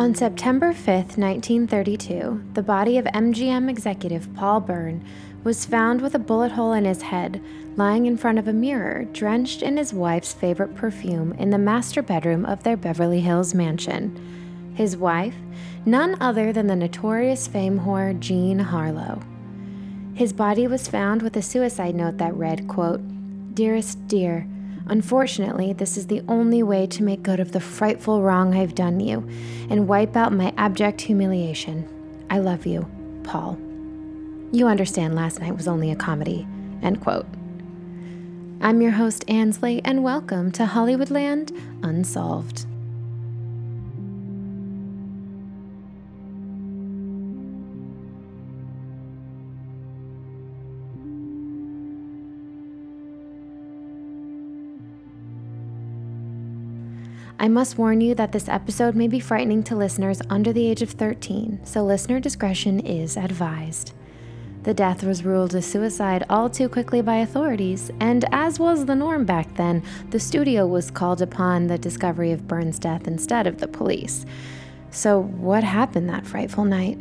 On September 5, 1932, the body of MGM executive Paul Bern was found with a bullet hole in his head, lying in front of a mirror, drenched in his wife's favorite perfume in the master bedroom of their Beverly Hills mansion. His wife, none other than the notorious fame whore Jean Harlow. His body was found with a suicide note that read, quote, Dearest dear, unfortunately, this is the only way to make good of the frightful wrong I've done you and wipe out my abject humiliation. I love you, Paul. You understand last night was only a comedy. End quote. I'm your host, Ansley, and welcome to Hollywoodland Unsolved. I must warn you that this episode may be frightening to listeners under the age of 13, so listener discretion is advised. The death was ruled a suicide all too quickly by authorities, and as was the norm back then, the studio was called upon the discovery of Bern's death instead of the police. So, what happened that frightful night?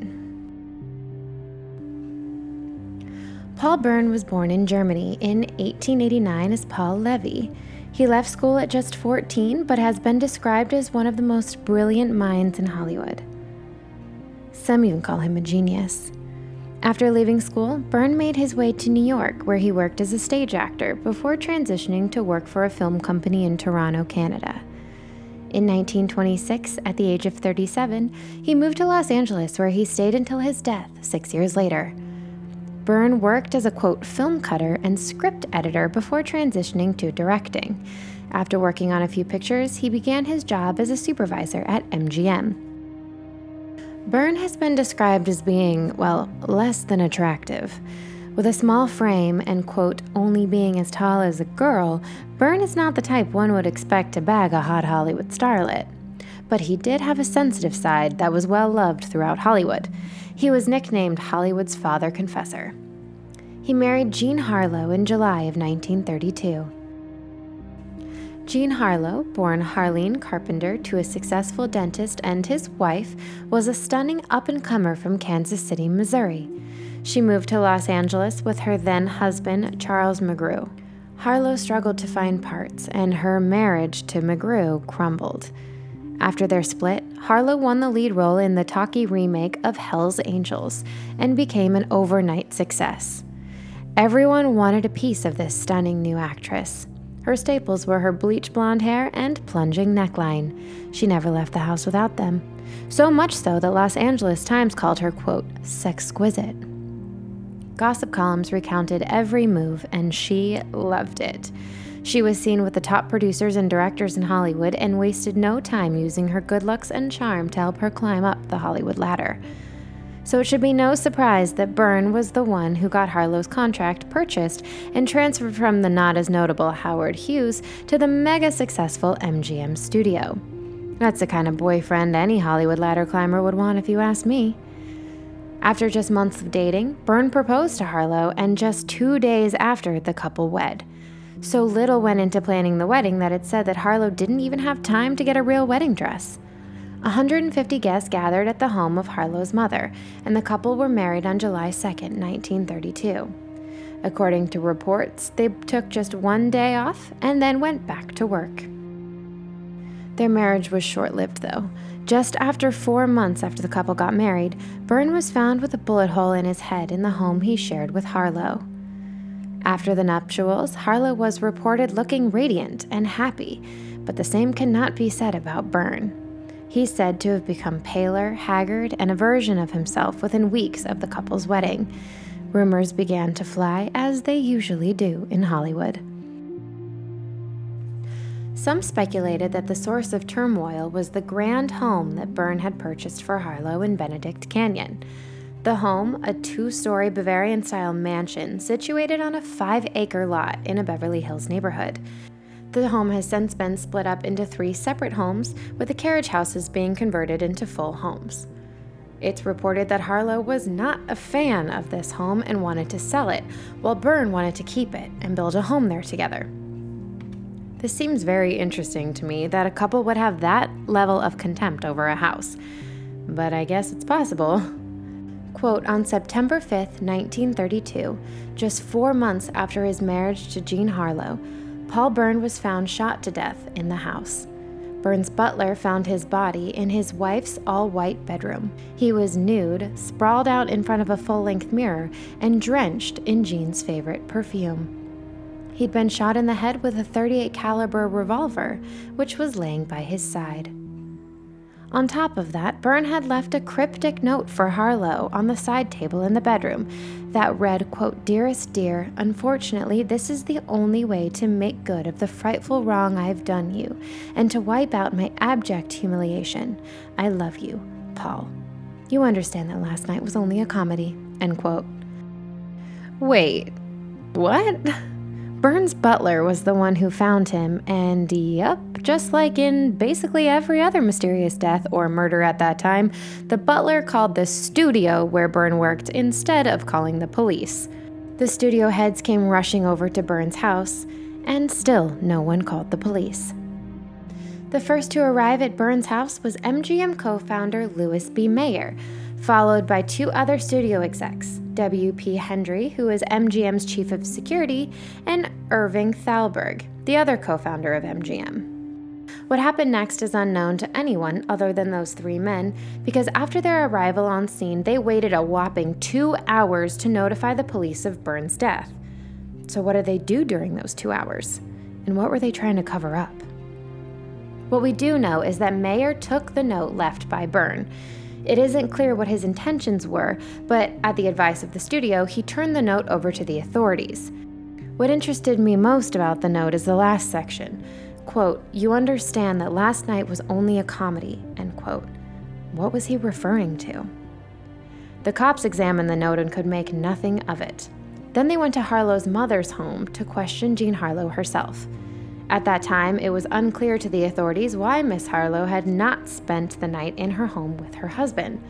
Paul Bern was born in Germany in 1889 as Paul Levy. He left school at just 14, but has been described as one of the most brilliant minds in Hollywood. Some even call him a genius. After leaving school, Bern made his way to New York, where he worked as a stage actor before transitioning to work for a film company in Toronto, Canada. In 1926, at the age of 37, he moved to Los Angeles, where he stayed until his death six years later. Bern worked as a quote film cutter and script editor before transitioning to directing. After working on a few pictures, he began his job as a supervisor at MGM. Bern has been described as being, well, less than attractive. With a small frame and, quote, only being as tall as a girl, Bern is not the type one would expect to bag a hot Hollywood starlet. But he did have a sensitive side that was well loved throughout Hollywood. He was nicknamed Hollywood's father confessor. He married Jean Harlow in July of 1932. Jean Harlow, born Harlean Carpenter to a successful dentist and his wife, was a stunning up and comer from Kansas City, Missouri. She moved to Los Angeles with her then husband, Charles McGrew. Harlow struggled to find parts, and her marriage to McGrew crumbled. After their split, Harlow won the lead role in the talkie remake of Hell's Angels and became an overnight success. Everyone wanted a piece of this stunning new actress. Her staples were her bleach blonde hair and plunging neckline. She never left the house without them. So much so that Los Angeles Times called her, quote, sexquisite. Gossip columns recounted every move, and she loved it. She was seen with the top producers and directors in Hollywood and wasted no time using her good looks and charm to help her climb up the Hollywood ladder. So it should be no surprise that Bern was the one who got Harlow's contract purchased and transferred from the not as notable Howard Hughes to the mega successful MGM studio. That's the kind of boyfriend any Hollywood ladder climber would want, if you ask me. After just months of dating, Bern proposed to Harlow, and just two days after, the couple wed. So little went into planning the wedding that it said that Harlow didn't even have time to get a real wedding dress. 150 guests gathered at the home of Harlow's mother, and the couple were married on July 2, 1932. According to reports, they took just one day off and then went back to work. Their marriage was short lived, though. Just after four months after the couple got married, Bern was found with a bullet hole in his head in the home he shared with Harlow. After the nuptials, Harlow was reported looking radiant and happy, but the same cannot be said about Bern. He's said to have become paler, haggard, and a version of himself within weeks of the couple's wedding. Rumors began to fly, as they usually do in Hollywood. Some speculated that the source of turmoil was the grand home that Bern had purchased for Harlow in Benedict Canyon. The home, a two story Bavarian style mansion situated on a five acre lot in a Beverly Hills neighborhood. The home has since been split up into three separate homes, with the carriage houses being converted into full homes. It's reported that Harlow was not a fan of this home and wanted to sell it, while Bern wanted to keep it and build a home there together. This seems very interesting to me that a couple would have that level of contempt over a house. but I guess it's possible. Quote, on September 5th, 1932, just four months after his marriage to Jean Harlow, Paul Bern was found shot to death in the house. Bern's butler found his body in his wife's all white bedroom. He was nude, sprawled out in front of a full length mirror, and drenched in Jean's favorite perfume. He'd been shot in the head with a 38 caliber revolver, which was laying by his side. On top of that, Bern had left a cryptic note for Harlow on the side table in the bedroom that read, quote, Dearest dear, unfortunately, this is the only way to make good of the frightful wrong I've done you, and to wipe out my abject humiliation. I love you, Paul. You understand that last night was only a comedy, end quote. Wait, what? Bern's butler was the one who found him, and yep, just like in basically every other mysterious death or murder at that time, the butler called the studio where Bern worked instead of calling the police. The studio heads came rushing over to Bern's house, and still no one called the police. The first to arrive at Bern's house was MGM co founder Louis B. Mayer, followed by two other studio execs W.P. Hendry, who was MGM's chief of security, and Irving Thalberg, the other co founder of MGM. What happened next is unknown to anyone other than those three men, because after their arrival on scene, they waited a whopping two hours to notify the police of Bern's death. So, what did they do during those two hours? And what were they trying to cover up? What we do know is that Mayer took the note left by Bern it isn't clear what his intentions were, but at the advice of the studio, he turned the note over to the authorities. What interested me most about the note is the last section. Quote, You understand that last night was only a comedy, end quote. What was he referring to? The cops examined the note and could make nothing of it. Then they went to Harlow's mother's home to question Jean Harlow herself. At that time, it was unclear to the authorities why Miss Harlow had not spent the night in her home with her husband.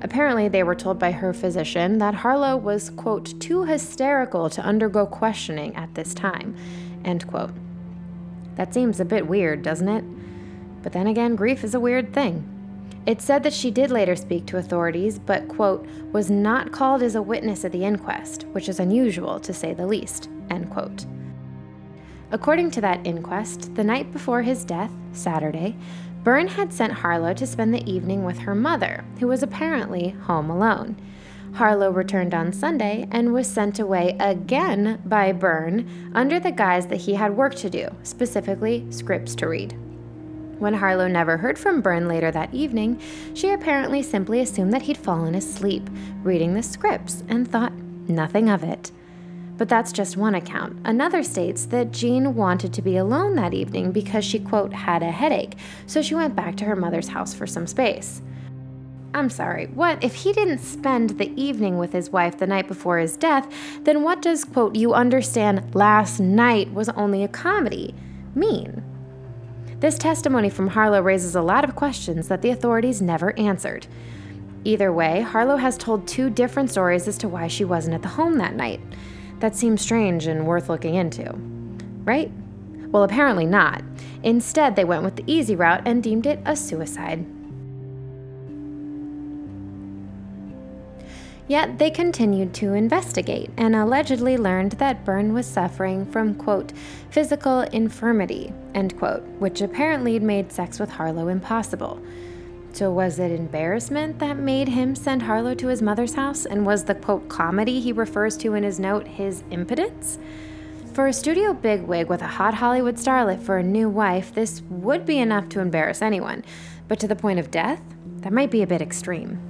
Apparently, they were told by her physician that Harlow was, quote, too hysterical to undergo questioning at this time, end quote. That seems a bit weird, doesn't it? But then again, grief is a weird thing. It said that she did later speak to authorities, but, quote, was not called as a witness at the inquest, which is unusual to say the least, end quote. According to that inquest, the night before his death, Saturday, Bern had sent Harlow to spend the evening with her mother, who was apparently home alone. Harlow returned on Sunday and was sent away again by Bern under the guise that he had work to do, specifically scripts to read. When Harlow never heard from Bern later that evening, she apparently simply assumed that he'd fallen asleep reading the scripts and thought nothing of it. But that's just one account. Another states that Jean wanted to be alone that evening because she, quote, had a headache, so she went back to her mother's house for some space. I'm sorry, what? If he didn't spend the evening with his wife the night before his death, then what does, quote, you understand last night was only a comedy mean? This testimony from Harlow raises a lot of questions that the authorities never answered. Either way, Harlow has told two different stories as to why she wasn't at the home that night. That seems strange and worth looking into. Right? Well, apparently not. Instead, they went with the easy route and deemed it a suicide. Yet they continued to investigate and allegedly learned that Byrne was suffering from, quote, physical infirmity, end quote, which apparently made sex with Harlow impossible. So, was it embarrassment that made him send Harlow to his mother's house? And was the quote comedy he refers to in his note his impotence? For a studio bigwig with a hot Hollywood starlet for a new wife, this would be enough to embarrass anyone. But to the point of death, that might be a bit extreme.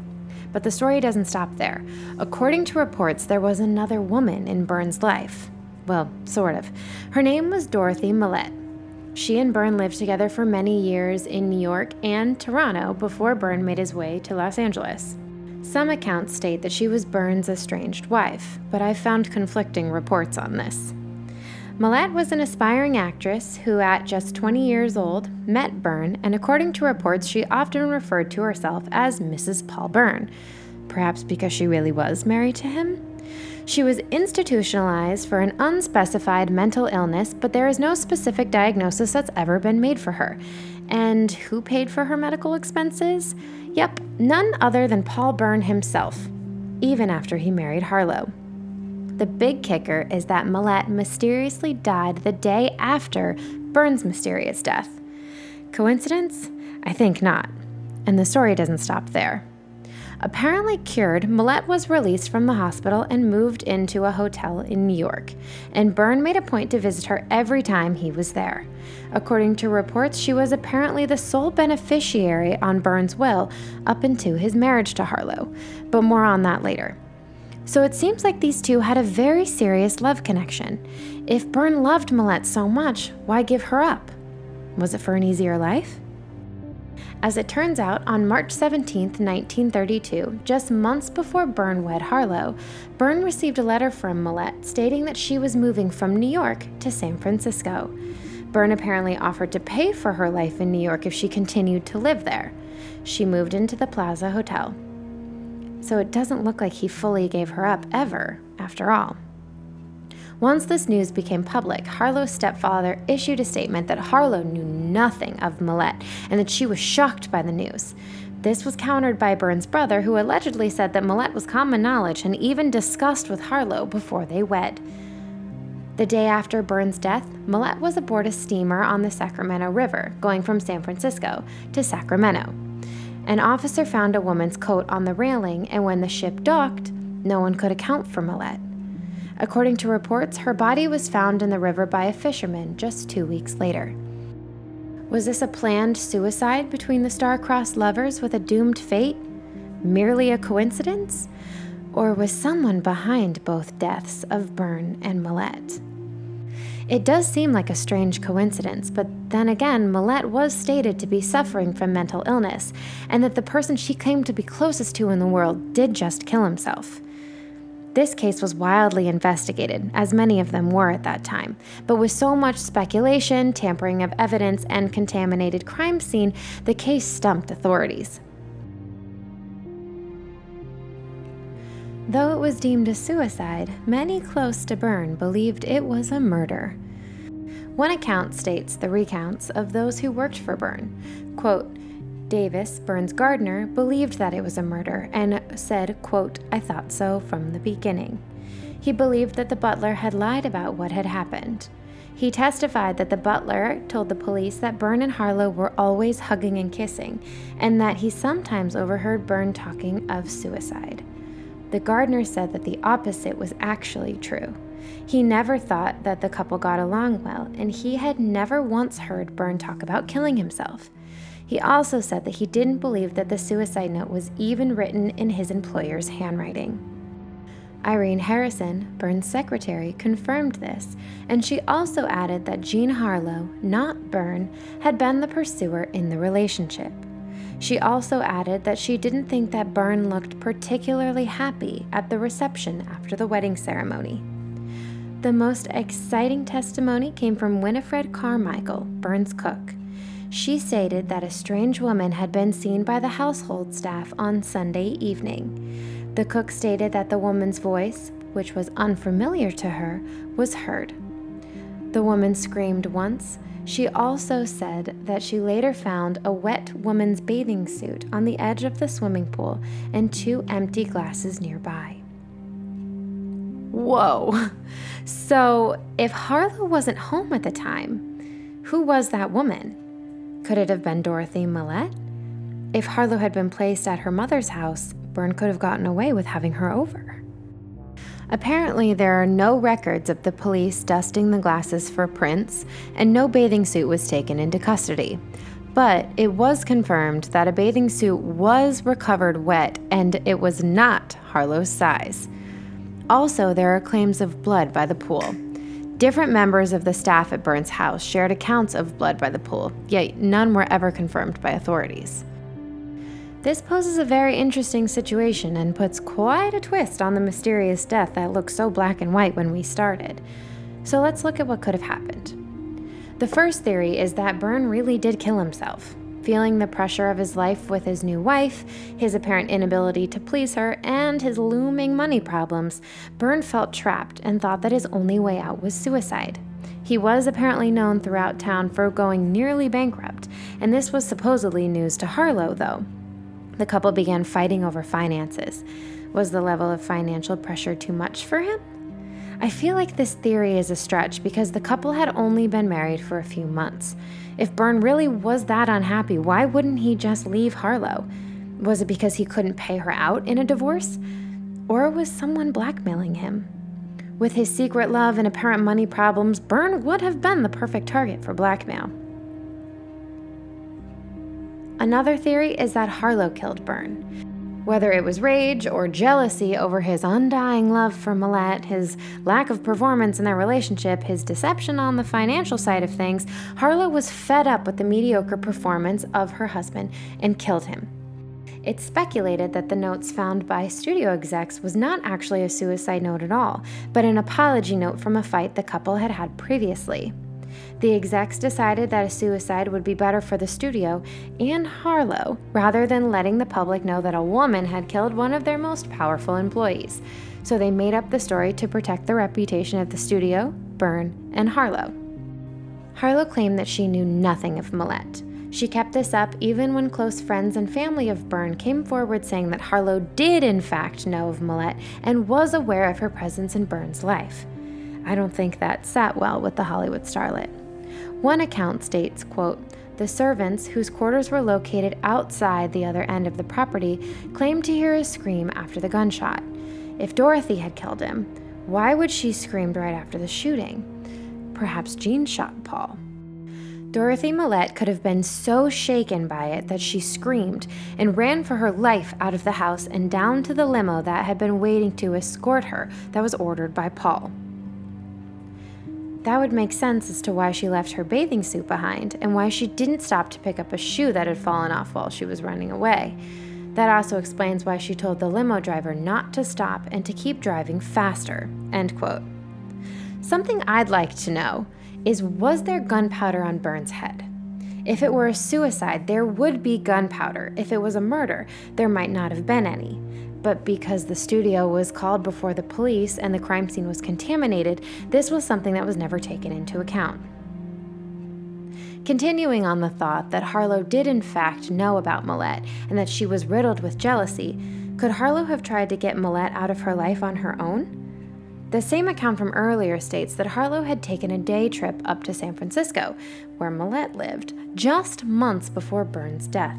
But the story doesn't stop there. According to reports, there was another woman in Bern's life. Well, sort of. Her name was Dorothy Millette. She and Bern lived together for many years in New York and Toronto before Bern made his way to Los Angeles. Some accounts state that she was Bern's estranged wife, but I've found conflicting reports on this. Millette was an aspiring actress who, at just 20 years old, met Bern, and according to reports, she often referred to herself as Mrs. Paul Bern, perhaps because she really was married to him? She was institutionalized for an unspecified mental illness, but there is no specific diagnosis that's ever been made for her. And who paid for her medical expenses? Yep, none other than Paul Bern himself, even after he married Harlow. The big kicker is that Millette mysteriously died the day after Bern's mysterious death. Coincidence? I think not. And the story doesn't stop there. Apparently cured, Millette was released from the hospital and moved into a hotel in New York, and Bern made a point to visit her every time he was there. According to reports, she was apparently the sole beneficiary on Bern's will up until his marriage to Harlow, but more on that later. So it seems like these two had a very serious love connection. If Bern loved Millette so much, why give her up? Was it for an easier life? As it turns out, on March 17, 1932, just months before Bern wed Harlow, Bern received a letter from Millette stating that she was moving from New York to San Francisco. Bern apparently offered to pay for her life in New York if she continued to live there. She moved into the Plaza Hotel. So it doesn't look like he fully gave her up ever, after all. Once this news became public, Harlow's stepfather issued a statement that Harlow knew nothing of Millette and that she was shocked by the news. This was countered by Bern's brother, who allegedly said that Millette was common knowledge and even discussed with Harlow before they wed. The day after Bern's death, Millette was aboard a steamer on the Sacramento River, going from San Francisco to Sacramento. An officer found a woman's coat on the railing, and when the ship docked, no one could account for Millette. According to reports, her body was found in the river by a fisherman just two weeks later. Was this a planned suicide between the star-crossed lovers with a doomed fate? Merely a coincidence? Or was someone behind both deaths of Bern and Millette? It does seem like a strange coincidence, but then again, Millette was stated to be suffering from mental illness, and that the person she claimed to be closest to in the world did just kill himself. This case was wildly investigated, as many of them were at that time, but with so much speculation, tampering of evidence, and contaminated crime scene, the case stumped authorities. Though it was deemed a suicide, many close to Bern believed it was a murder. One account states the recounts of those who worked for Bern. Quote, Davis, Bern's gardener, believed that it was a murder and said, quote, I thought so from the beginning. He believed that the butler had lied about what had happened. He testified that the butler told the police that Bern and Harlow were always hugging and kissing, and that he sometimes overheard Bern talking of suicide. The gardener said that the opposite was actually true. He never thought that the couple got along well, and he had never once heard Bern talk about killing himself. He also said that he didn't believe that the suicide note was even written in his employer's handwriting. Irene Harrison, Bern's secretary, confirmed this, and she also added that Jean Harlow, not Bern, had been the pursuer in the relationship. She also added that she didn't think that Bern looked particularly happy at the reception after the wedding ceremony. The most exciting testimony came from Winifred Carmichael, Bern's cook. She stated that a strange woman had been seen by the household staff on Sunday evening. The cook stated that the woman's voice, which was unfamiliar to her, was heard. The woman screamed once. She also said that she later found a wet woman's bathing suit on the edge of the swimming pool and two empty glasses nearby. Whoa! So, if Harlow wasn't home at the time, who was that woman? Could it have been Dorothy Millette? If Harlow had been placed at her mother's house, Bern could have gotten away with having her over. Apparently, there are no records of the police dusting the glasses for prints, and no bathing suit was taken into custody. But it was confirmed that a bathing suit was recovered wet and it was not Harlow's size. Also, there are claims of blood by the pool. Different members of the staff at Bern's house shared accounts of blood by the pool, yet none were ever confirmed by authorities. This poses a very interesting situation and puts quite a twist on the mysterious death that looked so black and white when we started. So let's look at what could have happened. The first theory is that Bern really did kill himself feeling the pressure of his life with his new wife, his apparent inability to please her, and his looming money problems, Bern felt trapped and thought that his only way out was suicide. He was apparently known throughout town for going nearly bankrupt, and this was supposedly news to Harlow, though. The couple began fighting over finances. Was the level of financial pressure too much for him? I feel like this theory is a stretch because the couple had only been married for a few months. If Bern really was that unhappy, why wouldn't he just leave Harlow? Was it because he couldn't pay her out in a divorce? Or was someone blackmailing him? With his secret love and apparent money problems, Bern would have been the perfect target for blackmail. Another theory is that Harlow killed Bern. Whether it was rage or jealousy over his undying love for Millette, his lack of performance in their relationship, his deception on the financial side of things, Harlow was fed up with the mediocre performance of her husband and killed him. It's speculated that the notes found by studio execs was not actually a suicide note at all, but an apology note from a fight the couple had had previously. The execs decided that a suicide would be better for the studio and Harlow rather than letting the public know that a woman had killed one of their most powerful employees. So they made up the story to protect the reputation of the studio, Bern, and Harlow. Harlow claimed that she knew nothing of Millette. She kept this up even when close friends and family of Bern came forward saying that Harlow did, in fact, know of Millette and was aware of her presence in Bern's life. I don't think that sat well with the Hollywood starlet. One account states, quote, the servants, whose quarters were located outside the other end of the property, claimed to hear a scream after the gunshot. If Dorothy had killed him, why would she screamed right after the shooting? Perhaps Jean shot Paul. Dorothy Millette could have been so shaken by it that she screamed and ran for her life out of the house and down to the limo that had been waiting to escort her, that was ordered by Paul. That would make sense as to why she left her bathing suit behind and why she didn't stop to pick up a shoe that had fallen off while she was running away. That also explains why she told the limo driver not to stop and to keep driving faster. End quote. Something I'd like to know is was there gunpowder on Bern's head? If it were a suicide, there would be gunpowder. If it was a murder, there might not have been any but because the studio was called before the police and the crime scene was contaminated, this was something that was never taken into account. Continuing on the thought that Harlow did in fact know about Millette and that she was riddled with jealousy, could Harlow have tried to get Millette out of her life on her own? The same account from earlier states that Harlow had taken a day trip up to San Francisco, where Millette lived, just months before Bern's death.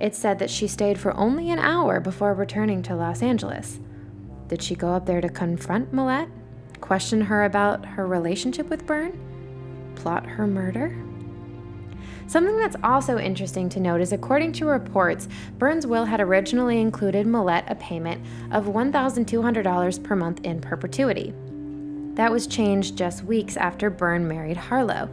It said that she stayed for only an hour before returning to Los Angeles. Did she go up there to confront Millette? Question her about her relationship with Bern? Plot her murder? Something that's also interesting to note is according to reports, Bern's will had originally included Millette a payment of $1,200 per month in perpetuity. That was changed just weeks after Bern married Harlow.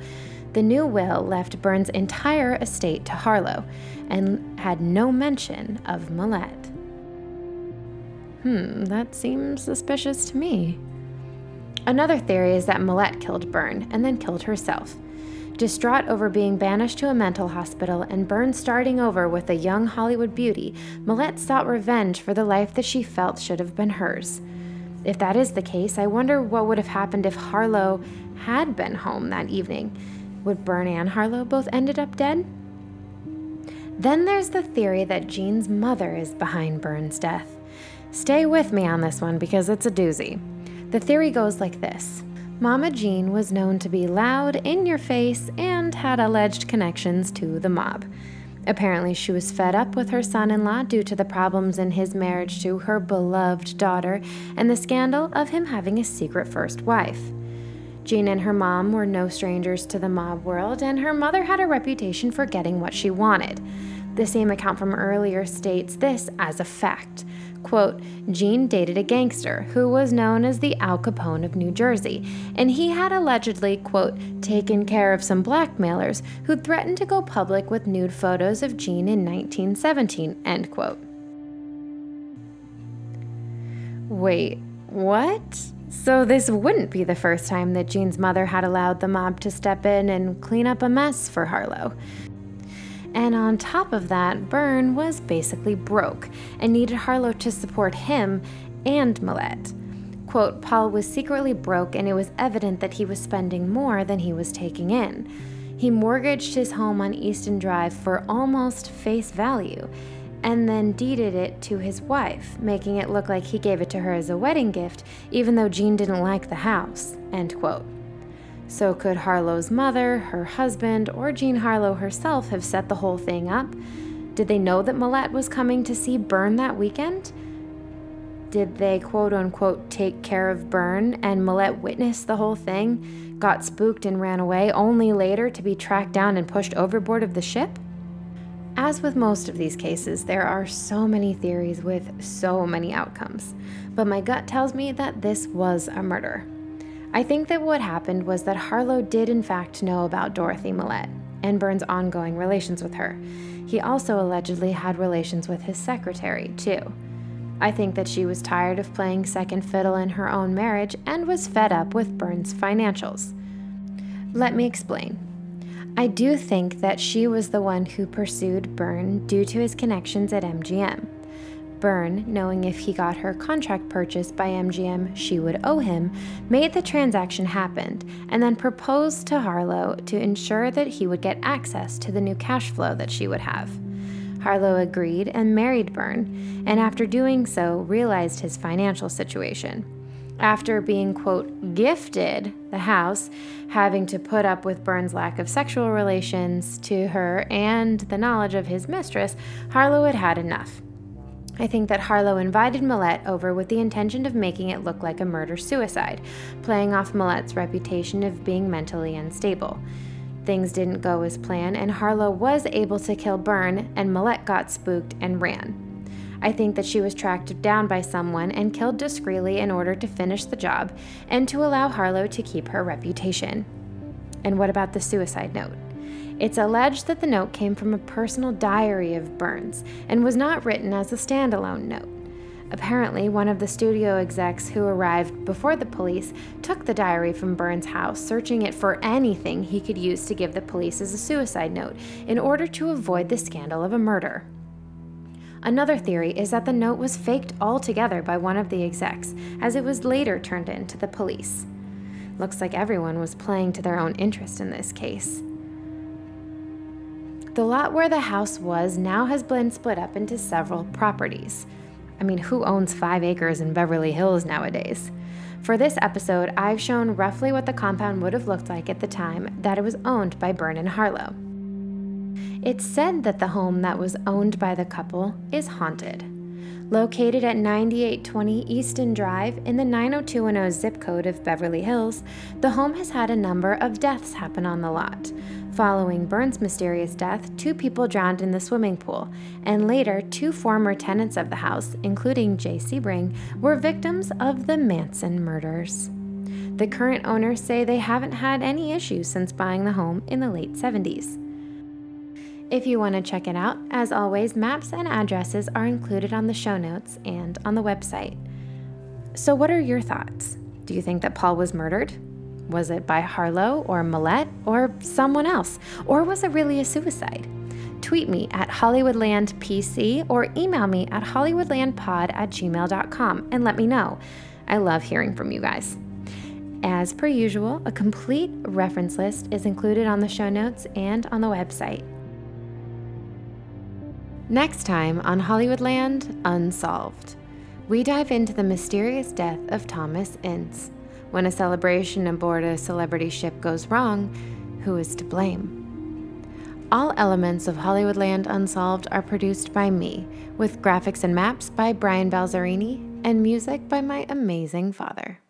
The new will left Bern's entire estate to Harlow and had no mention of Millette. Hmm, that seems suspicious to me. Another theory is that Millette killed Bern and then killed herself. Distraught over being banished to a mental hospital and Bern starting over with a young Hollywood beauty, Millette sought revenge for the life that she felt should have been hers. If that is the case, I wonder what would have happened if Harlow had been home that evening. Would Bern and Harlow both ended up dead? Then there's the theory that Jean's mother is behind Bern's death. Stay with me on this one because it's a doozy. The theory goes like this Mama Jean was known to be loud, in your face, and had alleged connections to the mob. Apparently, she was fed up with her son in law due to the problems in his marriage to her beloved daughter and the scandal of him having a secret first wife. Jean and her mom were no strangers to the mob world, and her mother had a reputation for getting what she wanted. The same account from earlier states this as a fact. Quote, Jean dated a gangster who was known as the Al Capone of New Jersey, and he had allegedly, quote, taken care of some blackmailers who threatened to go public with nude photos of Jean in 1917, end quote. Wait, what? So, this wouldn't be the first time that Jean's mother had allowed the mob to step in and clean up a mess for Harlow. And on top of that, Bern was basically broke and needed Harlow to support him and Millette. Quote, Paul was secretly broke and it was evident that he was spending more than he was taking in. He mortgaged his home on Easton Drive for almost face value and then deeded it to his wife, making it look like he gave it to her as a wedding gift, even though Jean didn't like the house. End quote. So, could Harlow's mother, her husband, or Jean Harlow herself have set the whole thing up? Did they know that Millette was coming to see Bern that weekend? Did they quote unquote take care of Bern and Millette witnessed the whole thing, got spooked and ran away, only later to be tracked down and pushed overboard of the ship? As with most of these cases, there are so many theories with so many outcomes, but my gut tells me that this was a murder. I think that what happened was that Harlow did, in fact, know about Dorothy Millette and Bern's ongoing relations with her. He also allegedly had relations with his secretary, too. I think that she was tired of playing second fiddle in her own marriage and was fed up with Bern's financials. Let me explain. I do think that she was the one who pursued Bern due to his connections at MGM. Bern, knowing if he got her contract purchased by MGM, she would owe him, made the transaction happen, and then proposed to Harlow to ensure that he would get access to the new cash flow that she would have. Harlow agreed and married Bern, and after doing so, realized his financial situation after being, quote, gifted the house, having to put up with Bern's lack of sexual relations to her and the knowledge of his mistress, Harlow had had enough. I think that Harlow invited Millette over with the intention of making it look like a murder suicide, playing off Millette's reputation of being mentally unstable. Things didn't go as planned, and Harlow was able to kill Bern, and Millette got spooked and ran. I think that she was tracked down by someone and killed discreetly in order to finish the job and to allow Harlow to keep her reputation. And what about the suicide note? It's alleged that the note came from a personal diary of Bern's and was not written as a standalone note. Apparently, one of the studio execs who arrived before the police took the diary from Bern's' house, searching it for anything he could use to give the police as a suicide note in order to avoid the scandal of a murder. Another theory is that the note was faked altogether by one of the execs, as it was later turned in to the police. Looks like everyone was playing to their own interest in this case. The lot where the house was now has been split up into several properties. I mean, who owns five acres in Beverly Hills nowadays? For this episode, I've shown roughly what the compound would have looked like at the time that it was owned by Bern and Harlow. It's said that the home that was owned by the couple is haunted. Located at 9820 Easton Drive in the 90210 zip code of Beverly Hills, the home has had a number of deaths happen on the lot. Following Bern's mysterious death, two people drowned in the swimming pool, and later, two former tenants of the house, including Jay Sebring, were victims of the Manson murders. The current owners say they haven't had any issues since buying the home in the late 70s. If you want to check it out, as always, maps and addresses are included on the show notes and on the website. So, what are your thoughts? Do you think that Paul was murdered? Was it by Harlow or Millette or someone else? Or was it really a suicide? Tweet me at HollywoodlandPC or email me at HollywoodlandPod at gmail.com and let me know. I love hearing from you guys. As per usual, a complete reference list is included on the show notes and on the website. Next time on Hollywoodland Unsolved, we dive into the mysterious death of Thomas Ince. When a celebration aboard a celebrity ship goes wrong, who is to blame? All elements of Hollywoodland Unsolved are produced by me, with graphics and maps by Brian Balzarini and music by my amazing father.